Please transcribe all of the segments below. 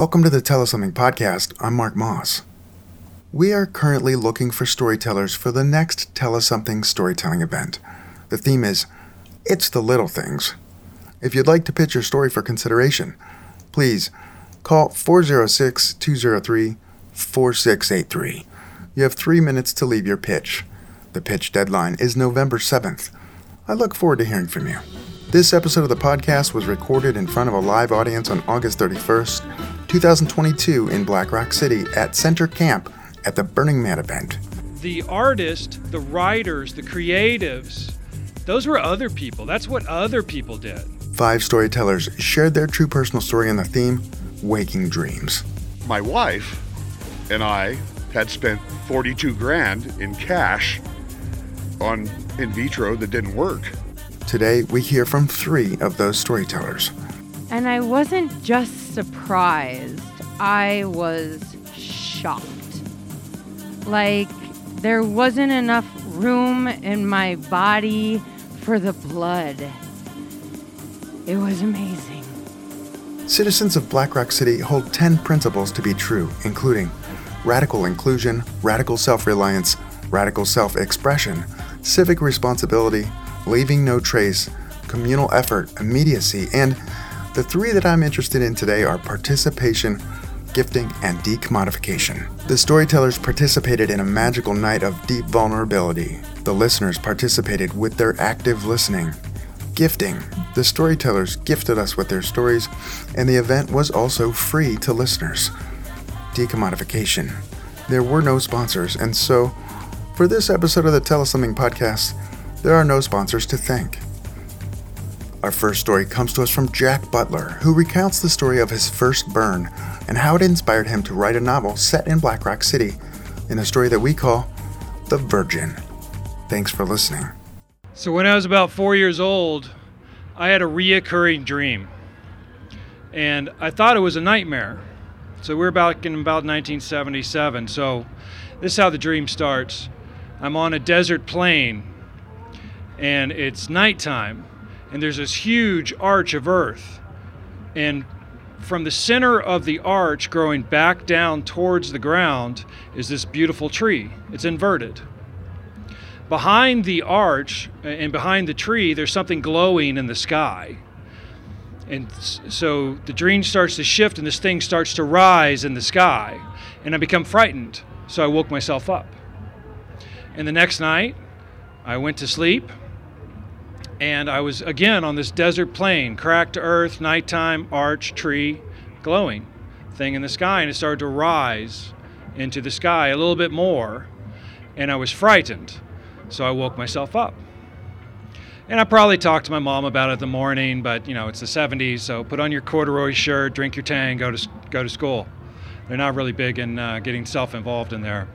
Welcome to the Tell Us Something podcast. I'm Mark Moss. We are currently looking for storytellers for the next Tell Us Something storytelling event. The theme is It's the Little Things. If you'd like to pitch your story for consideration, please call 406 203 4683. You have three minutes to leave your pitch. The pitch deadline is November 7th. I look forward to hearing from you. This episode of the podcast was recorded in front of a live audience on August 31st, 2022, in Black Rock City at Center Camp at the Burning Man event. The artists, the writers, the creatives, those were other people. That's what other people did. Five storytellers shared their true personal story on the theme Waking Dreams. My wife and I had spent 42 grand in cash on in vitro that didn't work. Today, we hear from three of those storytellers. And I wasn't just surprised, I was shocked. Like, there wasn't enough room in my body for the blood. It was amazing. Citizens of Black Rock City hold 10 principles to be true, including radical inclusion, radical self reliance, radical self expression, civic responsibility, leaving no trace, communal effort, immediacy, and the three that I'm interested in today are participation, gifting, and decommodification. The storytellers participated in a magical night of deep vulnerability. The listeners participated with their active listening. Gifting. The storytellers gifted us with their stories, and the event was also free to listeners. Decommodification. There were no sponsors, and so, for this episode of the Tell Us Something podcast, there are no sponsors to thank. Our first story comes to us from Jack Butler, who recounts the story of his first burn and how it inspired him to write a novel set in Black Rock City in a story that we call The Virgin. Thanks for listening. So, when I was about four years old, I had a reoccurring dream. And I thought it was a nightmare. So, we're back in about 1977. So, this is how the dream starts I'm on a desert plain, and it's nighttime and there's this huge arch of earth. And from the center of the arch, growing back down towards the ground, is this beautiful tree. It's inverted. Behind the arch and behind the tree, there's something glowing in the sky. And so the dream starts to shift, and this thing starts to rise in the sky. And I become frightened. So I woke myself up. And the next night, I went to sleep and I was again on this desert plain, cracked earth, nighttime, arch, tree, glowing thing in the sky, and it started to rise into the sky a little bit more, and I was frightened. So I woke myself up. And I probably talked to my mom about it in the morning, but you know, it's the 70s, so put on your corduroy shirt, drink your Tang, go to, go to school. They're not really big in uh, getting self involved in there.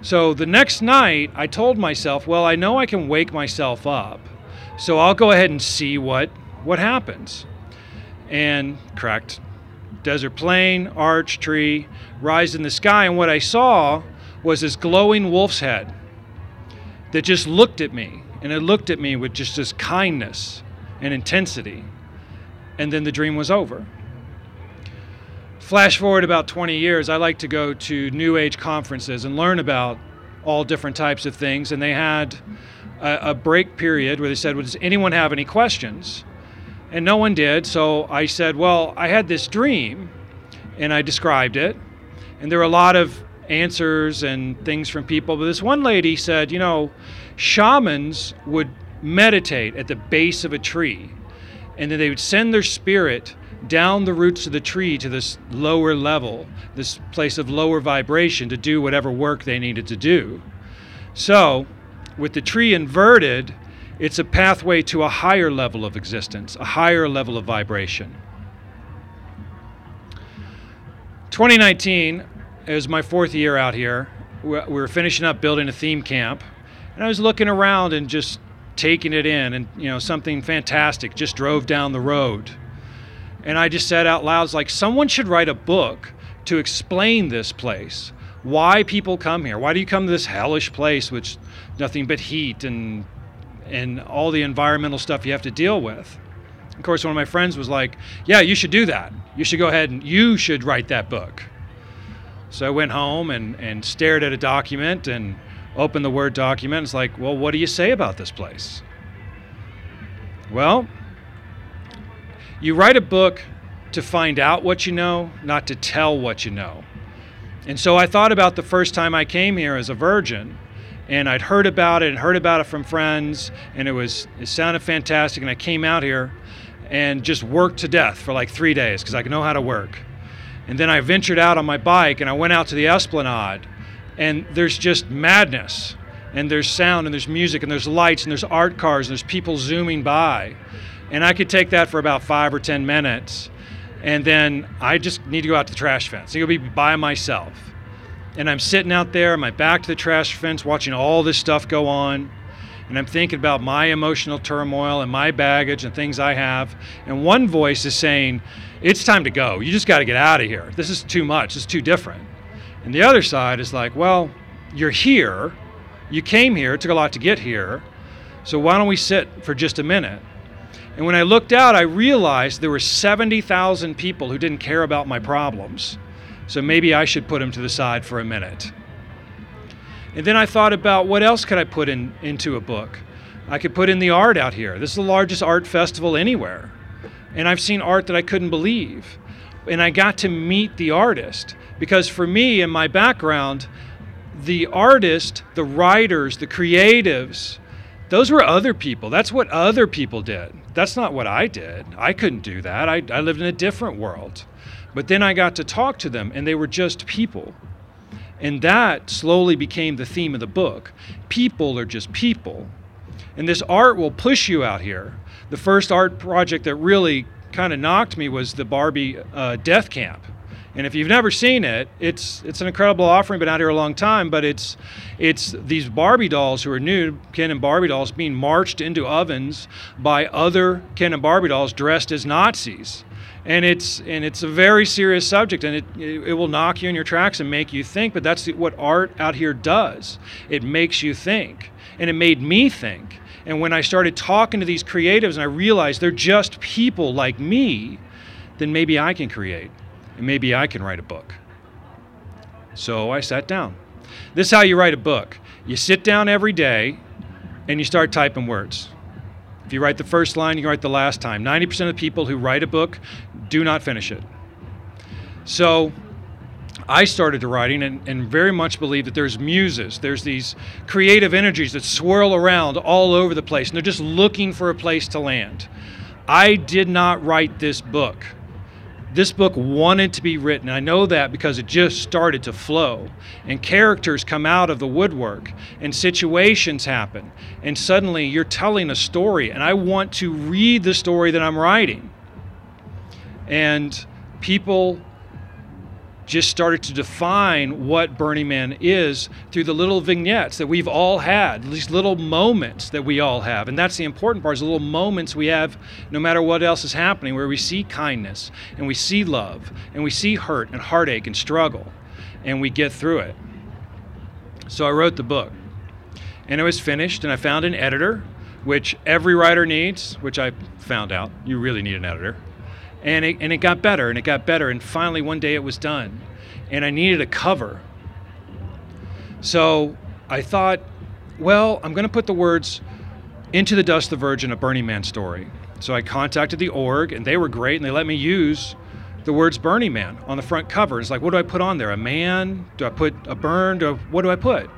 So the next night, I told myself, well, I know I can wake myself up so I'll go ahead and see what what happens. And cracked desert plain, arch tree, rise in the sky, and what I saw was this glowing wolf's head that just looked at me, and it looked at me with just this kindness and intensity. And then the dream was over. Flash forward about 20 years, I like to go to New Age conferences and learn about all different types of things, and they had a, a break period where they said, well, Does anyone have any questions? And no one did. So I said, Well, I had this dream, and I described it. And there were a lot of answers and things from people. But this one lady said, You know, shamans would meditate at the base of a tree, and then they would send their spirit down the roots of the tree to this lower level, this place of lower vibration to do whatever work they needed to do. So with the tree inverted, it's a pathway to a higher level of existence, a higher level of vibration. 2019 is my fourth year out here. We were finishing up building a theme camp, and I was looking around and just taking it in, and you know something fantastic just drove down the road, and I just said out loud, "Like someone should write a book to explain this place." Why people come here. Why do you come to this hellish place, which nothing but heat and and all the environmental stuff you have to deal with? Of course, one of my friends was like, "Yeah, you should do that. You should go ahead and you should write that book. So I went home and, and stared at a document and opened the Word document. It's like, well, what do you say about this place? Well, you write a book to find out what you know, not to tell what you know. And so I thought about the first time I came here as a virgin, and I'd heard about it and heard about it from friends, and it was it sounded fantastic. And I came out here and just worked to death for like three days because I know how to work. And then I ventured out on my bike and I went out to the Esplanade, and there's just madness. And there's sound and there's music and there's lights and there's art cars and there's people zooming by. And I could take that for about five or 10 minutes. And then I just need to go out to the trash fence. I'll be by myself. And I'm sitting out there, my back to the trash fence, watching all this stuff go on. And I'm thinking about my emotional turmoil and my baggage and things I have. And one voice is saying, It's time to go. You just got to get out of here. This is too much. It's too different. And the other side is like, Well, you're here. You came here. It took a lot to get here. So why don't we sit for just a minute? And when I looked out, I realized there were 70,000 people who didn't care about my problems. So maybe I should put them to the side for a minute. And then I thought about what else could I put in, into a book? I could put in the art out here. This is the largest art festival anywhere. And I've seen art that I couldn't believe. And I got to meet the artist because for me, in my background, the artist, the writers, the creatives, those were other people. That's what other people did. That's not what I did. I couldn't do that. I, I lived in a different world. But then I got to talk to them, and they were just people. And that slowly became the theme of the book. People are just people. And this art will push you out here. The first art project that really kind of knocked me was the Barbie uh, Death Camp. And if you've never seen it, it's it's an incredible offering. Been out here a long time, but it's it's these Barbie dolls who are new Ken and Barbie dolls being marched into ovens by other Ken and Barbie dolls dressed as Nazis. And it's and it's a very serious subject and it, it, it will knock you in your tracks and make you think but that's what art out here does. It makes you think. And it made me think. And when i started talking to these creatives and i realized they're just people like me then maybe i can create and maybe i can write a book so i sat down this is how you write a book you sit down every day and you start typing words if you write the first line, you write the last time. 90% of people who write a book do not finish it. So I started to writing and, and, very much believe that there's muses, there's these creative energies that swirl around all over the place, and they're just looking for a place to land. I did not write this book this book wanted to be written. I know that because it just started to flow. And characters come out of the woodwork, and situations happen. And suddenly you're telling a story, and I want to read the story that I'm writing. And people just started to define what Burning Man is through the little vignettes that we've all had, these little moments that we all have. And that's the important part is the little moments we have no matter what else is happening, where we see kindness and we see love and we see hurt and heartache and struggle and we get through it. So I wrote the book and it was finished and I found an editor, which every writer needs, which I found out. You really need an editor and it, and it got better and it got better and finally one day it was done and i needed a cover. So i thought well i'm going to put the words into the dust the virgin a burning man story. So i contacted the org and they were great and they let me use the words burning man on the front cover. It's like what do i put on there? A man? Do i put a burn? Do I, what do i put?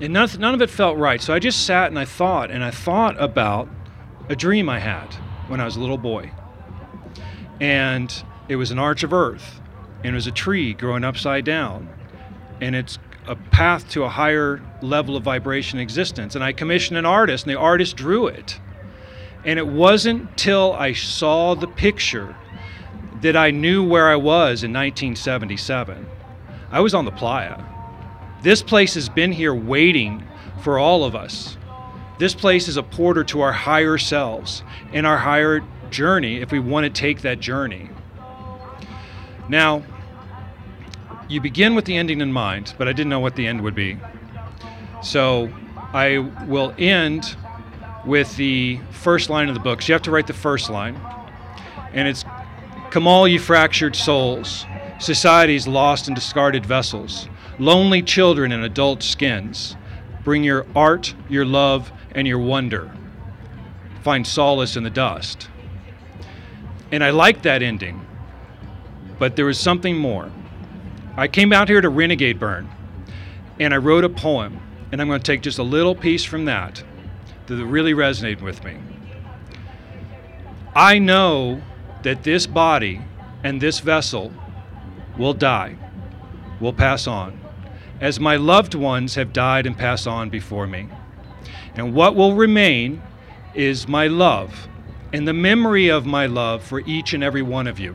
And none, none of it felt right so i just sat and i thought and i thought about a dream i had when i was a little boy and it was an arch of earth, and it was a tree growing upside down, and it's a path to a higher level of vibration existence. And I commissioned an artist, and the artist drew it. And it wasn't till I saw the picture that I knew where I was in 1977. I was on the playa. This place has been here waiting for all of us. This place is a porter to our higher selves and our higher journey if we want to take that journey. Now, you begin with the ending in mind, but I didn't know what the end would be. So I will end with the first line of the book. So you have to write the first line, and it's Come, all you fractured souls, society's lost and discarded vessels, lonely children in adult skins. Bring your art, your love, and your wonder. Find solace in the dust. And I liked that ending, but there was something more. I came out here to Renegade Burn, and I wrote a poem, and I'm going to take just a little piece from that that really resonated with me. I know that this body and this vessel will die, will pass on, as my loved ones have died and passed on before me. And what will remain is my love and the memory of my love for each and every one of you.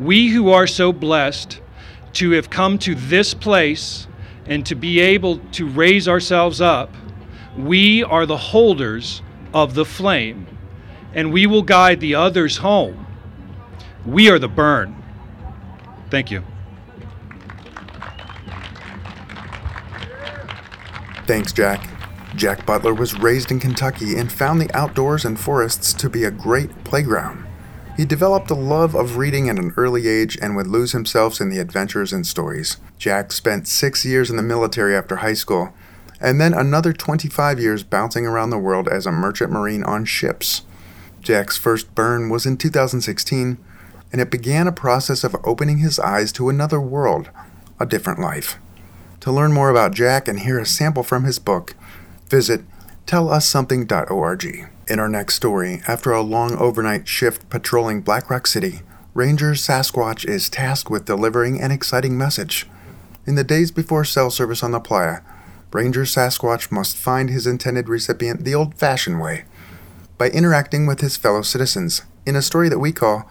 We who are so blessed to have come to this place and to be able to raise ourselves up, we are the holders of the flame and we will guide the others home. We are the burn. Thank you. Thanks, Jack. Jack Butler was raised in Kentucky and found the outdoors and forests to be a great playground. He developed a love of reading at an early age and would lose himself in the adventures and stories. Jack spent six years in the military after high school, and then another 25 years bouncing around the world as a merchant marine on ships. Jack's first burn was in 2016, and it began a process of opening his eyes to another world, a different life. To learn more about Jack and hear a sample from his book, visit tellussomething.org. In our next story, after a long overnight shift patrolling Black Rock City, Ranger Sasquatch is tasked with delivering an exciting message. In the days before cell service on the playa, Ranger Sasquatch must find his intended recipient the old fashioned way by interacting with his fellow citizens in a story that we call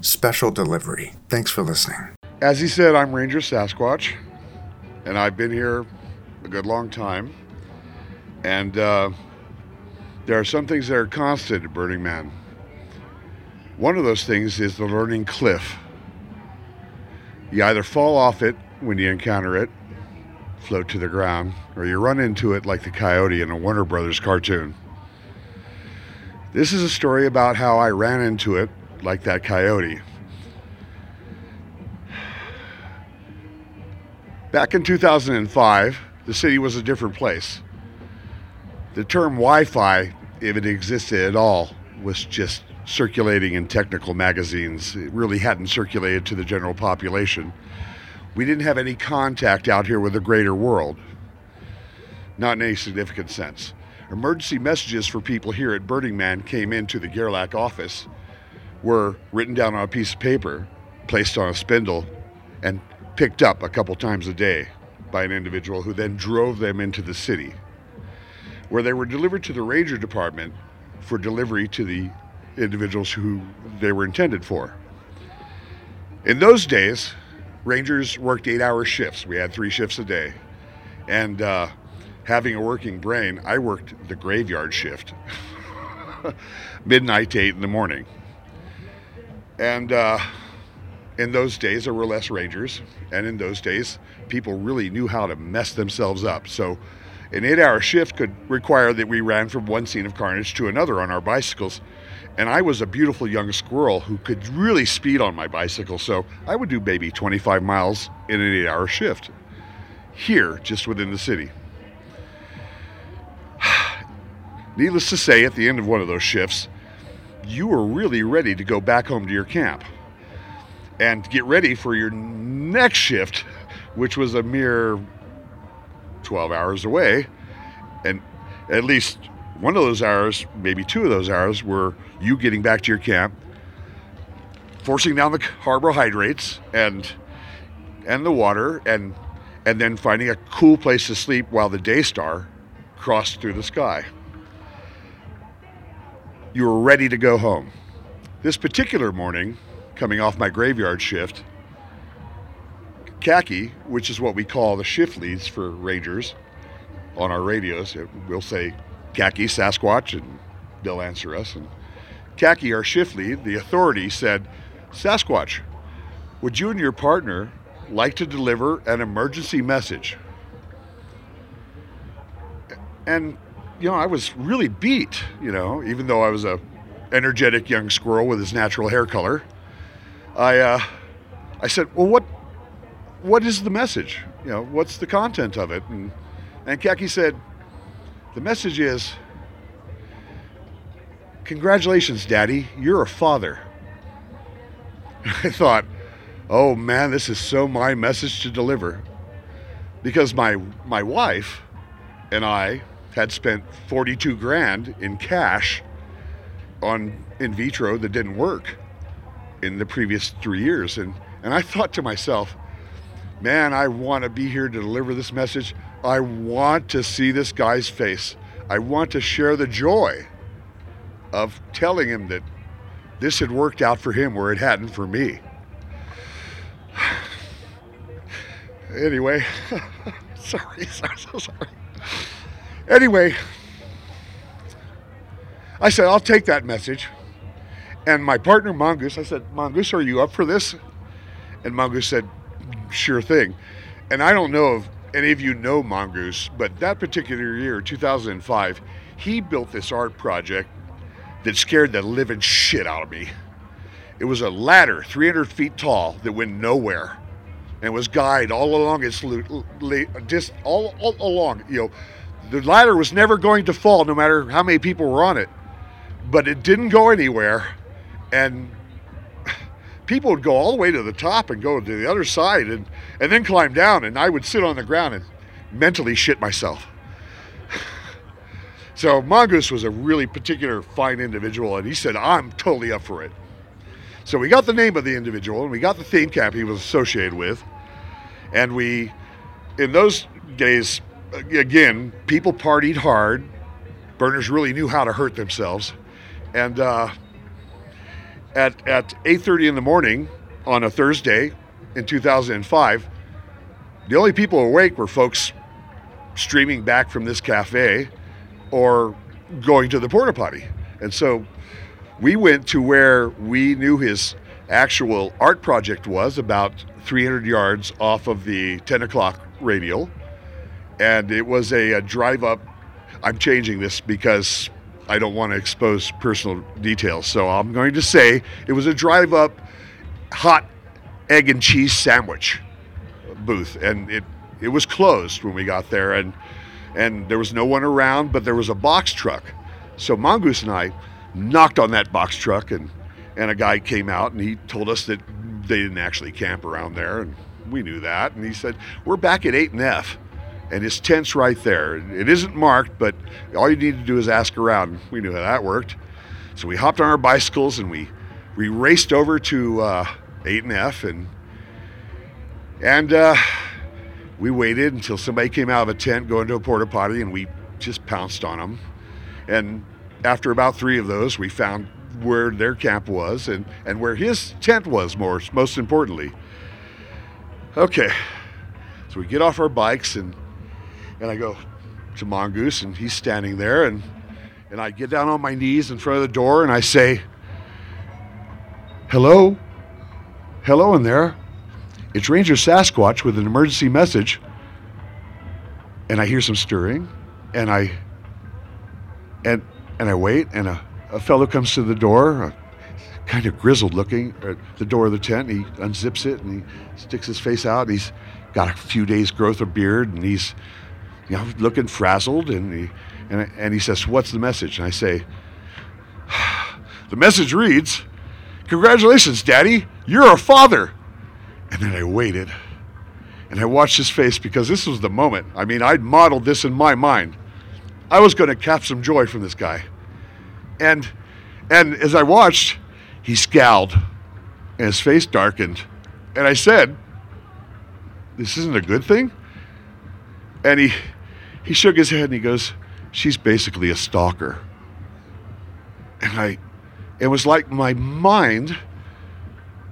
Special Delivery. Thanks for listening. As he said, I'm Ranger Sasquatch, and I've been here a good long time. And uh, there are some things that are constant at Burning Man. One of those things is the learning cliff. You either fall off it when you encounter it, float to the ground, or you run into it like the coyote in a Warner Brothers cartoon. This is a story about how I ran into it like that coyote. Back in 2005, the city was a different place. The term Wi Fi, if it existed at all, was just circulating in technical magazines. It really hadn't circulated to the general population. We didn't have any contact out here with the greater world, not in any significant sense. Emergency messages for people here at Burning Man came into the Gerlach office, were written down on a piece of paper, placed on a spindle, and picked up a couple times a day by an individual who then drove them into the city, where they were delivered to the ranger department for delivery to the individuals who they were intended for. In those days, rangers worked eight hour shifts. We had three shifts a day. And uh, having a working brain, I worked the graveyard shift, midnight to eight in the morning. And uh, in those days, there were less rangers, and in those days, people really knew how to mess themselves up. So, an eight hour shift could require that we ran from one scene of carnage to another on our bicycles. And I was a beautiful young squirrel who could really speed on my bicycle, so I would do maybe 25 miles in an eight hour shift here, just within the city. Needless to say, at the end of one of those shifts, you were really ready to go back home to your camp and get ready for your next shift, which was a mere 12 hours away. And at least one of those hours, maybe two of those hours, were you getting back to your camp, forcing down the carbohydrates and and the water, and and then finding a cool place to sleep while the day star crossed through the sky you were ready to go home. This particular morning, coming off my graveyard shift, Khaki, which is what we call the shift leads for Rangers on our radios, we'll say Khaki, Sasquatch, and they'll answer us. And Khaki, our shift lead, the authority said, Sasquatch, would you and your partner like to deliver an emergency message? And you know, I was really beat, you know, even though I was a energetic young squirrel with his natural hair color. I, uh, I said, well, what, what is the message? You know, what's the content of it? And, and Khaki said, the message is, congratulations, Daddy, you're a father. I thought, oh man, this is so my message to deliver. Because my, my wife and I had spent 42 grand in cash on in vitro that didn't work in the previous three years. And, and I thought to myself, man, I want to be here to deliver this message. I want to see this guy's face. I want to share the joy of telling him that this had worked out for him where it hadn't for me. anyway, sorry, sorry, so sorry. Anyway, I said, I'll take that message. And my partner, Mongoose, I said, Mongoose, are you up for this? And Mongoose said, sure thing. And I don't know if any of you know Mongoose, but that particular year, 2005, he built this art project that scared the living shit out of me. It was a ladder 300 feet tall that went nowhere and was guided all along its just all, all along. You know, the ladder was never going to fall no matter how many people were on it, but it didn't go anywhere. And people would go all the way to the top and go to the other side and, and then climb down. And I would sit on the ground and mentally shit myself. so Mongoose was a really particular fine individual, and he said, I'm totally up for it. So we got the name of the individual and we got the theme camp he was associated with. And we, in those days, again, people partied hard. Burners really knew how to hurt themselves. And uh, at, at 8.30 in the morning on a Thursday in 2005, the only people awake were folks streaming back from this cafe or going to the porta potty. And so we went to where we knew his actual art project was, about 300 yards off of the 10 o'clock radial. And it was a, a drive up. I'm changing this because I don't want to expose personal details. So I'm going to say it was a drive up hot egg and cheese sandwich booth. And it, it was closed when we got there. And, and there was no one around, but there was a box truck. So Mongoose and I knocked on that box truck, and and a guy came out and he told us that they didn't actually camp around there, and we knew that. And he said, "We're back at eight and F." And his tent's right there. It isn't marked, but all you need to do is ask around. We knew how that worked. So we hopped on our bicycles and we, we raced over to uh, 8 and F and and uh, we waited until somebody came out of a tent going to a porta potty and we just pounced on them. And after about three of those, we found where their camp was and, and where his tent was, more, most importantly. Okay, so we get off our bikes and, and I go to Mongoose and he's standing there and, and I get down on my knees in front of the door and I say, Hello? Hello in there. It's Ranger Sasquatch with an emergency message. And I hear some stirring and I and and I wait, and a, a fellow comes to the door, kind of grizzled looking, at the door of the tent. he unzips it and he sticks his face out. He's got a few days' growth of beard, and he's you know looking frazzled. And he and, and he says, "What's the message?" And I say, "The message reads." Congratulations, Daddy. You're a father. And then I waited and I watched his face because this was the moment. I mean, I'd modeled this in my mind. I was going to cap some joy from this guy. And and as I watched, he scowled and his face darkened. And I said, This isn't a good thing? And he he shook his head and he goes, She's basically a stalker. And I it was like my mind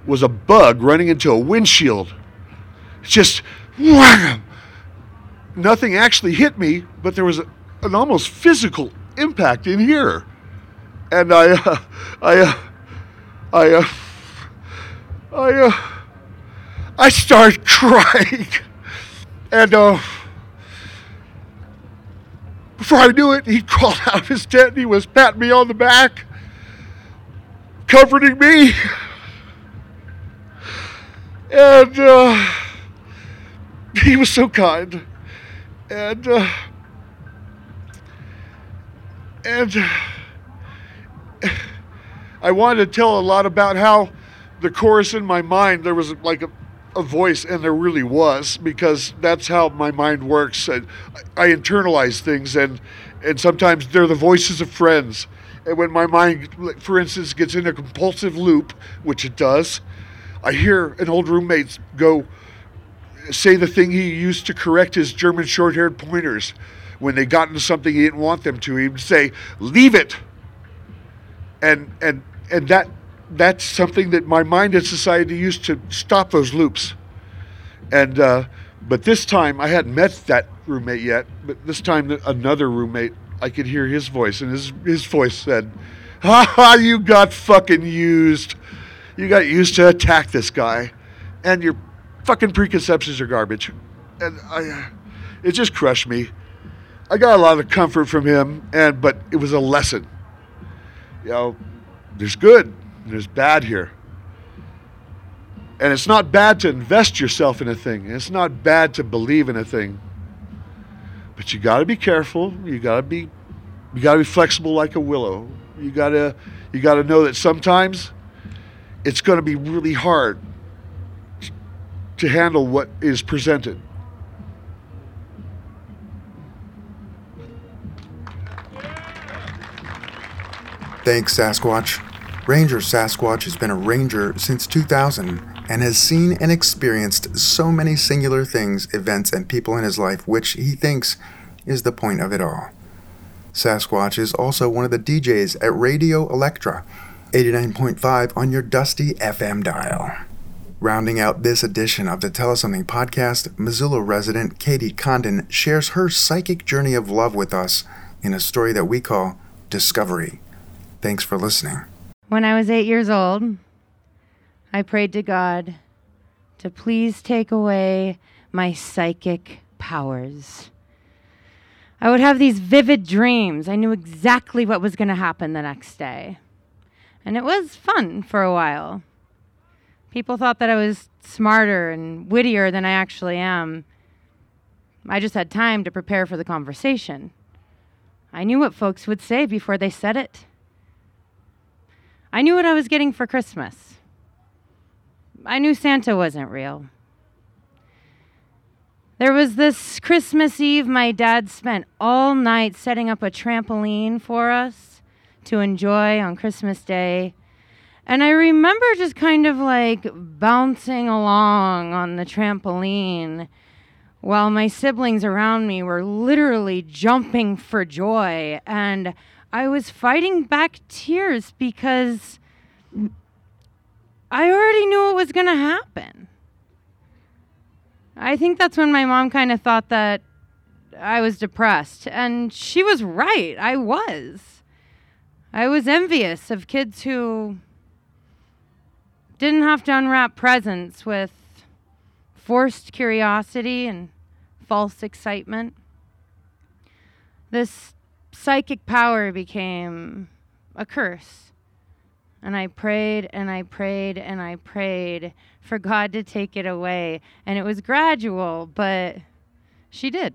was a bug running into a windshield. Just wham! Nothing actually hit me, but there was a, an almost physical impact in here. And I, uh, I, uh, I, uh, I, uh, I started crying. And uh, before I knew it, he crawled out of his tent and he was patting me on the back, comforting me. And uh, he was so kind. And, uh, and uh, I wanted to tell a lot about how the chorus in my mind, there was like a, a voice, and there really was, because that's how my mind works. And I internalize things, and, and sometimes they're the voices of friends. And when my mind, for instance, gets in a compulsive loop, which it does, I hear an old roommate go say the thing he used to correct his German short haired pointers when they got into something he didn't want them to. He would say, Leave it. And, and, and that, that's something that my mind and society used to stop those loops. And, uh, but this time I hadn't met that roommate yet, but this time another roommate I could hear his voice, and his his voice said, "Ha ha! You got fucking used. You got used to attack this guy, and your fucking preconceptions are garbage." And I, it just crushed me. I got a lot of comfort from him, and but it was a lesson. You know, there's good, there's bad here. And it's not bad to invest yourself in a thing. It's not bad to believe in a thing. But you got to be careful. You got to be you got to be flexible like a willow. You got to you got to know that sometimes it's going to be really hard to handle what is presented. Thanks, Sasquatch. Ranger Sasquatch has been a ranger since 2000 and has seen and experienced so many singular things, events, and people in his life, which he thinks is the point of it all. Sasquatch is also one of the DJs at Radio Electra, 89.5 on your dusty FM dial. Rounding out this edition of the Tell Us Something podcast, Missoula resident Katie Condon shares her psychic journey of love with us in a story that we call Discovery. Thanks for listening. When I was eight years old, I prayed to God to please take away my psychic powers. I would have these vivid dreams. I knew exactly what was going to happen the next day. And it was fun for a while. People thought that I was smarter and wittier than I actually am. I just had time to prepare for the conversation. I knew what folks would say before they said it. I knew what I was getting for Christmas. I knew Santa wasn't real. There was this Christmas Eve, my dad spent all night setting up a trampoline for us to enjoy on Christmas Day. And I remember just kind of like bouncing along on the trampoline while my siblings around me were literally jumping for joy. And I was fighting back tears because I already knew it was going to happen. I think that's when my mom kind of thought that I was depressed. And she was right. I was. I was envious of kids who didn't have to unwrap presents with forced curiosity and false excitement. This psychic power became a curse. And I prayed and I prayed and I prayed for God to take it away. And it was gradual, but she did.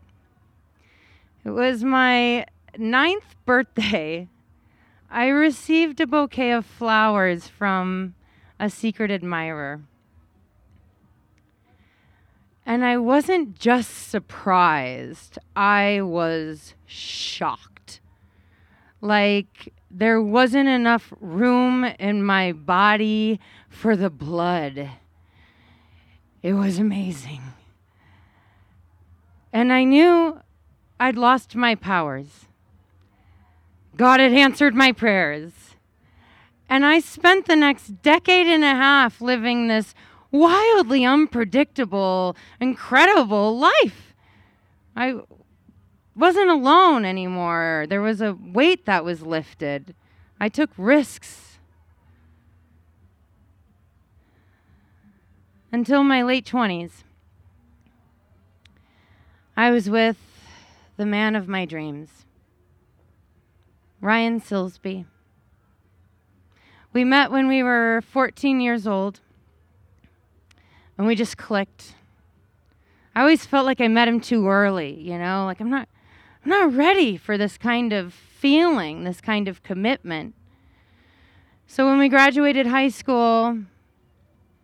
It was my ninth birthday. I received a bouquet of flowers from a secret admirer. And I wasn't just surprised, I was shocked. Like, there wasn't enough room in my body for the blood. It was amazing. And I knew I'd lost my powers. God had answered my prayers. And I spent the next decade and a half living this wildly unpredictable, incredible life. I wasn't alone anymore. There was a weight that was lifted. I took risks. Until my late 20s, I was with the man of my dreams, Ryan Silsby. We met when we were 14 years old. And we just clicked. I always felt like I met him too early, you know, like I'm not I'm not ready for this kind of feeling, this kind of commitment. So when we graduated high school,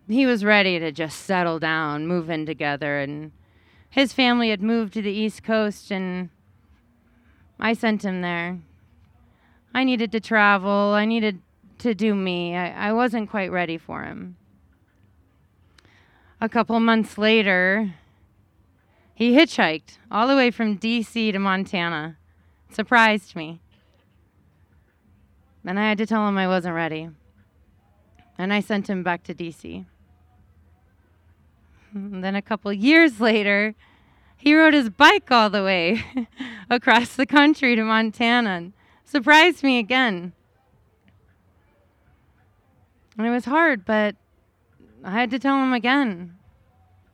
he was ready to just settle down, move in together and his family had moved to the East Coast and I sent him there. I needed to travel. I needed to do me. I, I wasn't quite ready for him. A couple months later, he hitchhiked all the way from DC to Montana. Surprised me. And I had to tell him I wasn't ready. And I sent him back to DC. And then a couple years later, he rode his bike all the way across the country to Montana and surprised me again. And it was hard, but I had to tell him again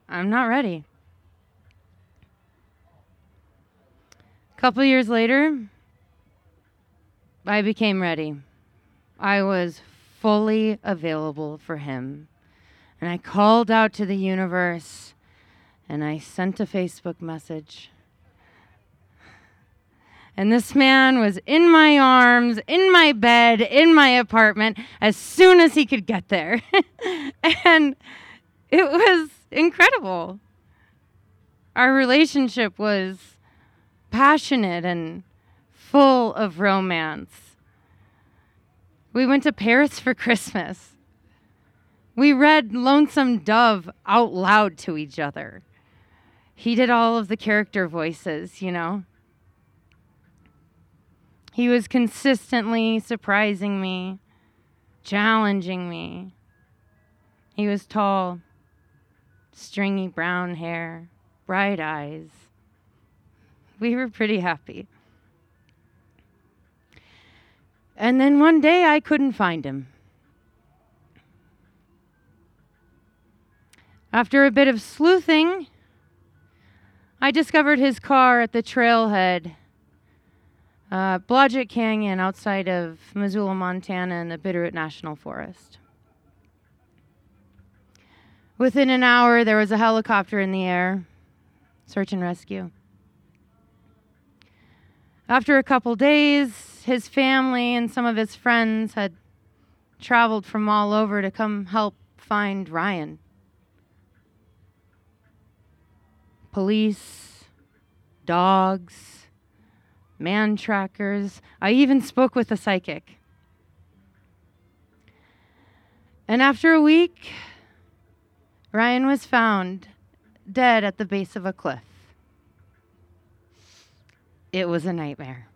I'm not ready. Couple years later, I became ready. I was fully available for him. And I called out to the universe and I sent a Facebook message. And this man was in my arms, in my bed, in my apartment as soon as he could get there. and it was incredible. Our relationship was passionate and full of romance. We went to Paris for Christmas. We read Lonesome Dove out loud to each other. He did all of the character voices, you know. He was consistently surprising me, challenging me. He was tall, stringy brown hair, bright eyes. We were pretty happy. And then one day I couldn't find him. After a bit of sleuthing, I discovered his car at the trailhead, uh, Blodgett Canyon outside of Missoula, Montana, in the Bitterroot National Forest. Within an hour, there was a helicopter in the air, search and rescue. After a couple days, his family and some of his friends had traveled from all over to come help find Ryan. police, dogs, man trackers. I even spoke with a psychic. And after a week, Ryan was found dead at the base of a cliff. It was a nightmare.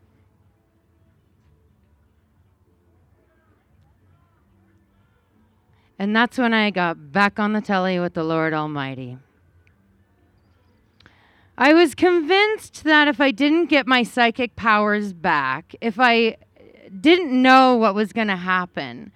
And that's when I got back on the telly with the Lord Almighty. I was convinced that if I didn't get my psychic powers back, if I didn't know what was going to happen,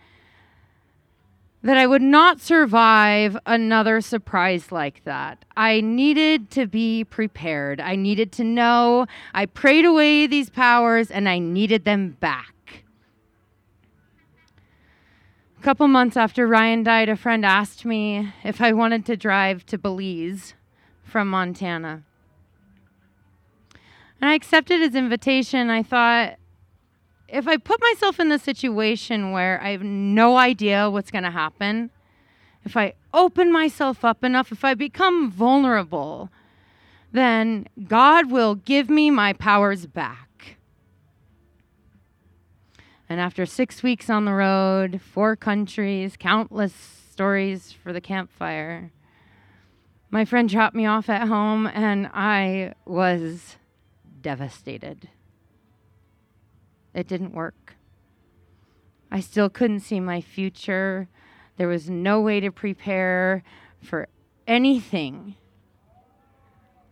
that I would not survive another surprise like that. I needed to be prepared. I needed to know. I prayed away these powers and I needed them back. A couple months after Ryan died, a friend asked me if I wanted to drive to Belize from Montana. And I accepted his invitation. I thought, if I put myself in the situation where I have no idea what's going to happen, if I open myself up enough, if I become vulnerable, then God will give me my powers back. And after six weeks on the road, four countries, countless stories for the campfire, my friend dropped me off at home, and I was devastated. It didn't work. I still couldn't see my future. There was no way to prepare for anything.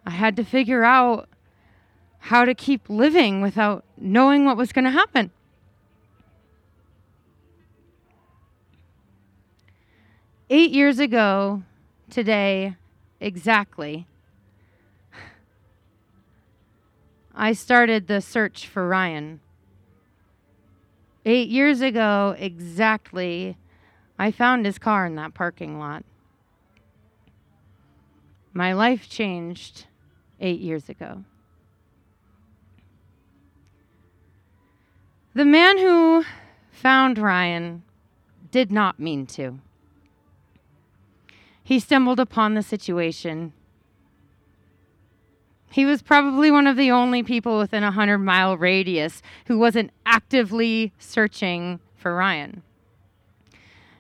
I had to figure out how to keep living without knowing what was going to happen. Eight years ago, today, exactly, I started the search for Ryan. Eight years ago, exactly, I found his car in that parking lot. My life changed eight years ago. The man who found Ryan did not mean to. He stumbled upon the situation. He was probably one of the only people within a 100 mile radius who wasn't actively searching for Ryan.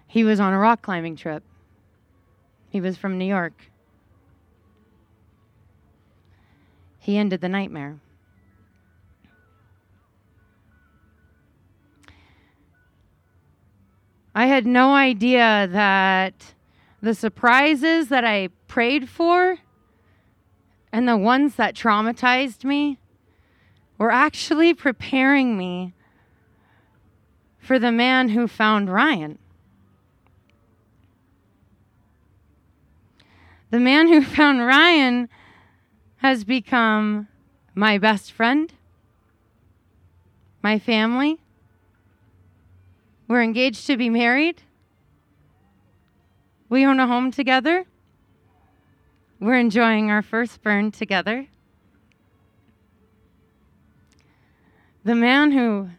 He was on a rock climbing trip. He was from New York. He ended the nightmare. I had no idea that the surprises that I prayed for and the ones that traumatized me were actually preparing me for the man who found Ryan. The man who found Ryan has become my best friend, my family. We're engaged to be married. We own a home together. We're enjoying our first burn together. The man who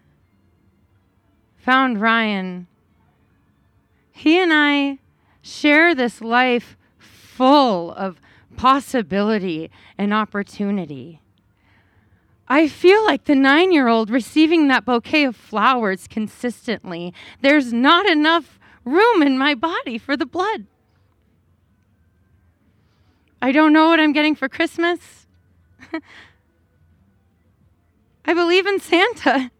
found Ryan, he and I share this life full of possibility and opportunity. I feel like the nine year old receiving that bouquet of flowers consistently. There's not enough room in my body for the blood. I don't know what I'm getting for Christmas. I believe in Santa.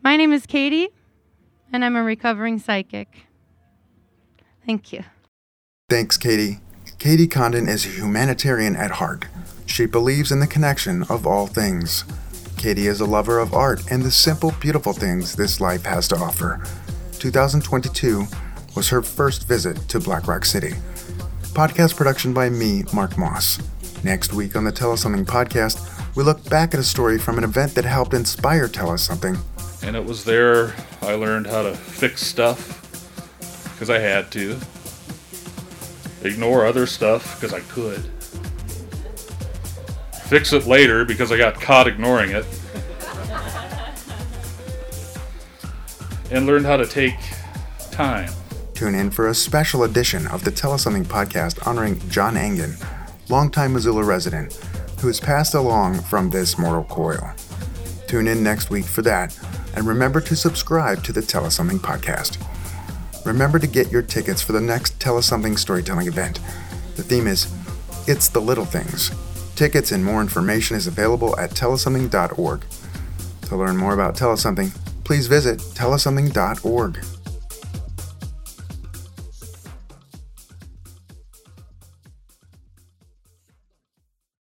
My name is Katie, and I'm a recovering psychic. Thank you. Thanks, Katie. Katie Condon is a humanitarian at heart. She believes in the connection of all things. Katie is a lover of art and the simple, beautiful things this life has to offer. 2022 was her first visit to Black Rock City. Podcast production by me, Marc Moss. Next week on the Tell Us Something podcast, we look back at a story from an event that helped inspire Tell Us Something. And it was there I learned how to fix stuff because I had to, ignore other stuff because I could, fix it later because I got caught ignoring it, and learned how to take time. Tune in for a special edition of the Tell Us Something podcast honoring John Engen, longtime Missoula resident, who has passed along from this mortal coil. Tune in next week for that, and remember to subscribe to the Tell Us Something podcast. Remember to get your tickets for the next Tell Us Something storytelling event. The theme is It's the Little Things. Tickets and more information is available at tellussomething.org. To learn more about Tell Us Something, please visit tellussomething.org.